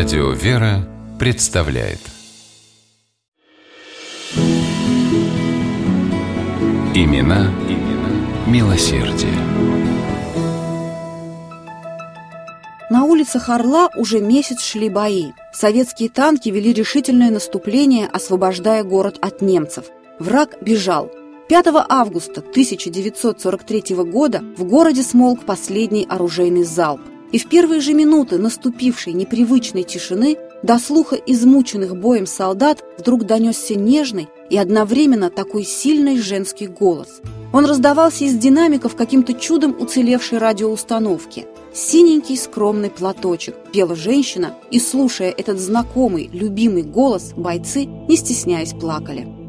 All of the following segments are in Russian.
Радио «Вера» представляет Имена, имена милосердие. На улицах Орла уже месяц шли бои. Советские танки вели решительное наступление, освобождая город от немцев. Враг бежал. 5 августа 1943 года в городе смолк последний оружейный залп. И в первые же минуты наступившей непривычной тишины до слуха измученных боем солдат вдруг донесся нежный и одновременно такой сильный женский голос. Он раздавался из динамиков каким-то чудом уцелевшей радиоустановки. «Синенький скромный платочек» пела женщина, и, слушая этот знакомый, любимый голос, бойцы, не стесняясь, плакали.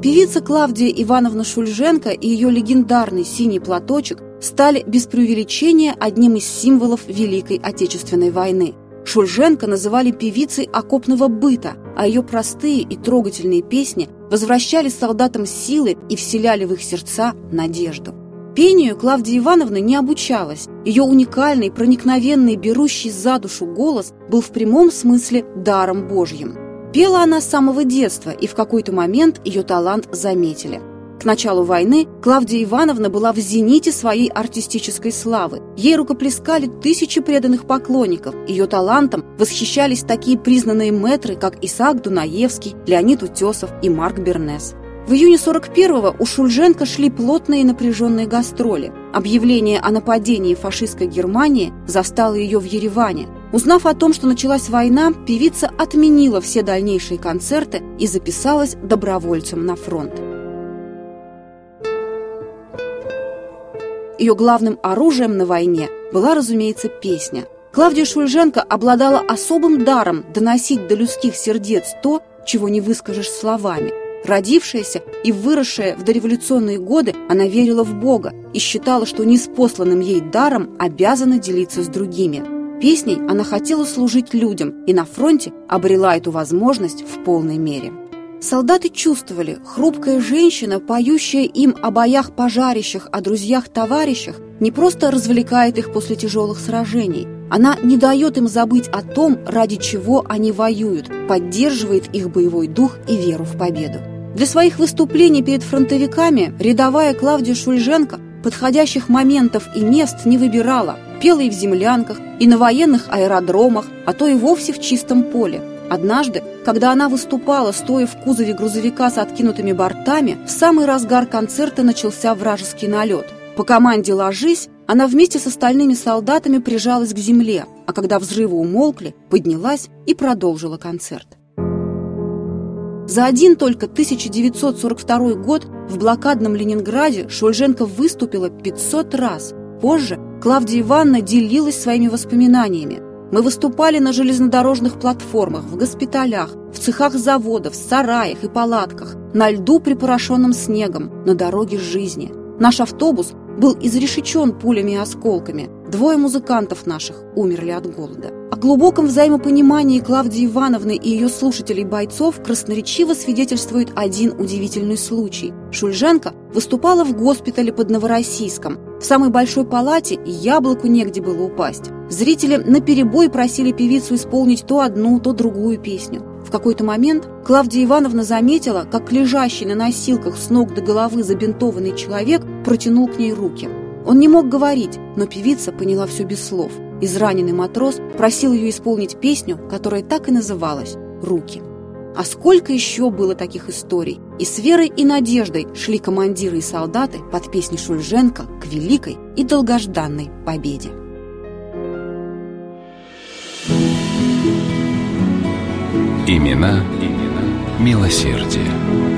Певица Клавдия Ивановна Шульженко и ее легендарный «Синий платочек» стали без преувеличения одним из символов Великой Отечественной войны. Шульженко называли певицей окопного быта, а ее простые и трогательные песни возвращали солдатам силы и вселяли в их сердца надежду. Пению Клавдия Ивановна не обучалась. Ее уникальный, проникновенный, берущий за душу голос был в прямом смысле даром Божьим. Пела она с самого детства, и в какой-то момент ее талант заметили. К началу войны Клавдия Ивановна была в зените своей артистической славы. Ей рукоплескали тысячи преданных поклонников. Ее талантом восхищались такие признанные мэтры, как Исаак Дунаевский, Леонид Утесов и Марк Бернес. В июне 41-го у Шульженко шли плотные напряженные гастроли. Объявление о нападении фашистской Германии застало ее в Ереване. Узнав о том, что началась война, певица отменила все дальнейшие концерты и записалась добровольцем на фронт. Ее главным оружием на войне была, разумеется, песня. Клавдия Шульженко обладала особым даром доносить до людских сердец то, чего не выскажешь словами. Родившаяся и выросшая в дореволюционные годы, она верила в Бога и считала, что неспосланным ей даром обязана делиться с другими. Песней она хотела служить людям и на фронте обрела эту возможность в полной мере. Солдаты чувствовали, хрупкая женщина, поющая им о боях пожарищах, о друзьях-товарищах, не просто развлекает их после тяжелых сражений. Она не дает им забыть о том, ради чего они воюют, поддерживает их боевой дух и веру в победу. Для своих выступлений перед фронтовиками рядовая Клавдия Шульженко подходящих моментов и мест не выбирала, пела и в землянках, и на военных аэродромах, а то и вовсе в чистом поле. Однажды, когда она выступала, стоя в кузове грузовика с откинутыми бортами, в самый разгар концерта начался вражеский налет. По команде «Ложись» она вместе с остальными солдатами прижалась к земле, а когда взрывы умолкли, поднялась и продолжила концерт. За один только 1942 год в блокадном Ленинграде Шульженко выступила 500 раз. Позже Клавдия Ивановна делилась своими воспоминаниями. Мы выступали на железнодорожных платформах, в госпиталях, в цехах заводов, сараях и палатках, на льду, припорошенном снегом, на дороге жизни. Наш автобус был изрешечен пулями и осколками. Двое музыкантов наших умерли от голода. О глубоком взаимопонимании Клавдии Ивановны и ее слушателей-бойцов красноречиво свидетельствует один удивительный случай. Шульженко выступала в госпитале под Новороссийском. В самой большой палате яблоку негде было упасть. Зрители наперебой просили певицу исполнить то одну, то другую песню. В какой-то момент Клавдия Ивановна заметила, как лежащий на носилках с ног до головы забинтованный человек протянул к ней руки. Он не мог говорить, но певица поняла все без слов. Израненный матрос просил ее исполнить песню, которая так и называлась «Руки». А сколько еще было таких историй? И с верой и надеждой шли командиры и солдаты под песни Шульженко к великой и долгожданной победе. Имена, имена милосердие.